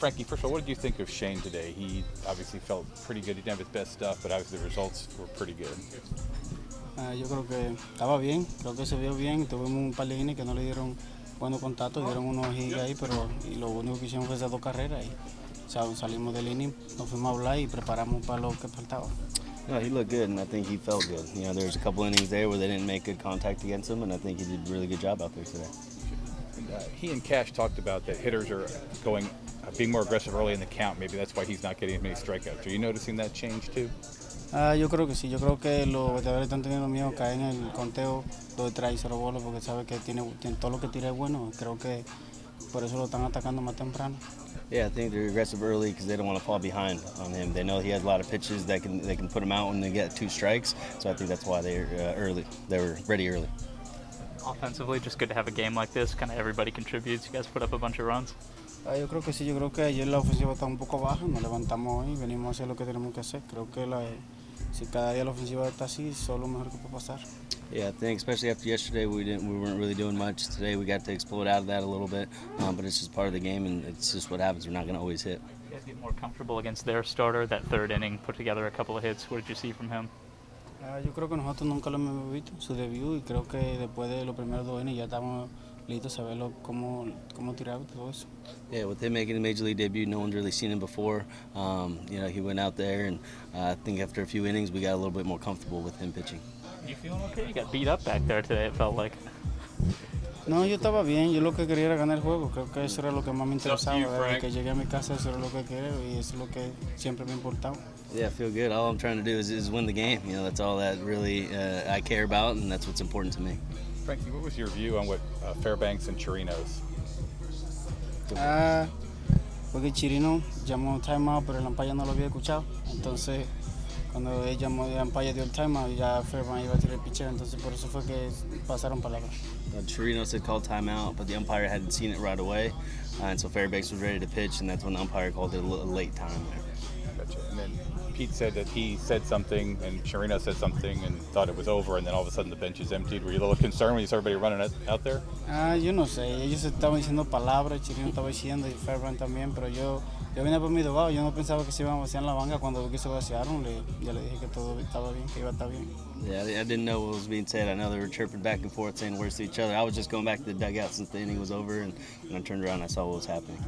Frankie, first of all, what did you think of Shane today? He obviously felt pretty good. He didn't have his best stuff, but obviously the results were pretty good. Uh, yo creo que estaba bien, creo que se vio bien. Tuvimos un par de innings que no le dieron buenos contactos, dieron unos gigas ahí, pero y lo único que hicimos fue esas dos carreras. Y, o sea, salimos del inning, nos fuimos a hablar y preparamos para lo que faltaba. No, he looked good, and I think he felt good. You know, there was a couple innings there where they didn't make good contact against him, and I think he did a really good job out there today. And, uh, he and Cash talked about that hitters are going, uh, being more aggressive early in the count. Maybe that's why he's not getting as many strikeouts. Are you noticing that change too? Ah, yo creo que sí, yo creo que los bateadores están teniendo miedo caer en el conteo dos detrás y cero bolas porque sabe que tiene, tiene todo lo que tira es bueno. Creo que por eso lo están atacando más temprano. Yeah, I think they're aggressive early because they don't want to fall behind on him. They know he has a lot of pitches that can they can put him out when they get two strikes. So I think that's why they're uh, early. They were ready early. Offensively, just good to have a game like this. Kind of everybody contributes. You guys put up a bunch of runs. Ah, yo creo que sí, yo creo que ayer la ofensiva está un poco baja, nos levantamos hoy, venimos a hacer lo que tenemos que hacer. Creo que la, si cada día la ofensiva está así, solo mejor que puede pasar. Yeah, I think especially after yesterday, we didn't we weren't really doing much. Today we got to explode out of that a little bit, um, but it's just part of the game, and it's just what happens. We're not going to always hit. You guys get more comfortable against their starter. That third inning, put together a couple of hits. What did you see from him? Ah, yo creo que nosotros nunca lo hemos visto, su debut, y creo que después de los primeros dos innings ya estamos listos a saberlo cómo, cómo tirar todo eso. Yeah, with him making a major league debut, no one's really seen him before. Um, you know, he went out there, and uh, I think after a few innings, we got a little bit more comfortable with him pitching. You feeling okay? You got beat up back there today. It felt like. No, yo estaba bien, yo lo que quería era ganar el juego, creo que eso era lo que más me interesaba, desde que llegué a mi casa eso era lo que quería y eso es lo que siempre me importaba. Yeah, I feel good. All I'm trying to do is, is win the game. You know, that's all that really uh, I care about, and that's what's important to me. Frankie, what was your view on what uh, Fairbanks and Chirinos? Ah, porque Chirino llamó timeout, pero el umpire no lo había escuchado. Entonces, cuando él llamó, dio el ya iba a tirar el. Entonces, por eso fue que pasaron palabras. Chirinos had called timeout, but the umpire hadn't seen it right away, uh, and so Fairbanks was ready to pitch, and that's when the umpire called it a late time there. Gotcha. And then Pete said that he said something, and Chirino said something, and thought it was over, and then all of a sudden the bench is emptied. Were you a little concerned when you saw everybody running out, out there? Ah, yo no sé, ellos estaban diciendo palabras, Chirino estaba diciendo y Fairbanks también, pero yo, yo vine por mi dogado, yo no pensaba que se iban a vaciar la banca cuando vi que se vaciaron, le, ya le dije que todo estaba bien, que iba a estar bien. Yeah, I I didn't know what was being said. I know they were chirping back and forth, saying words to each other. I was just going back to the dugout since the inning was over, and when I turned around, I saw what was happening.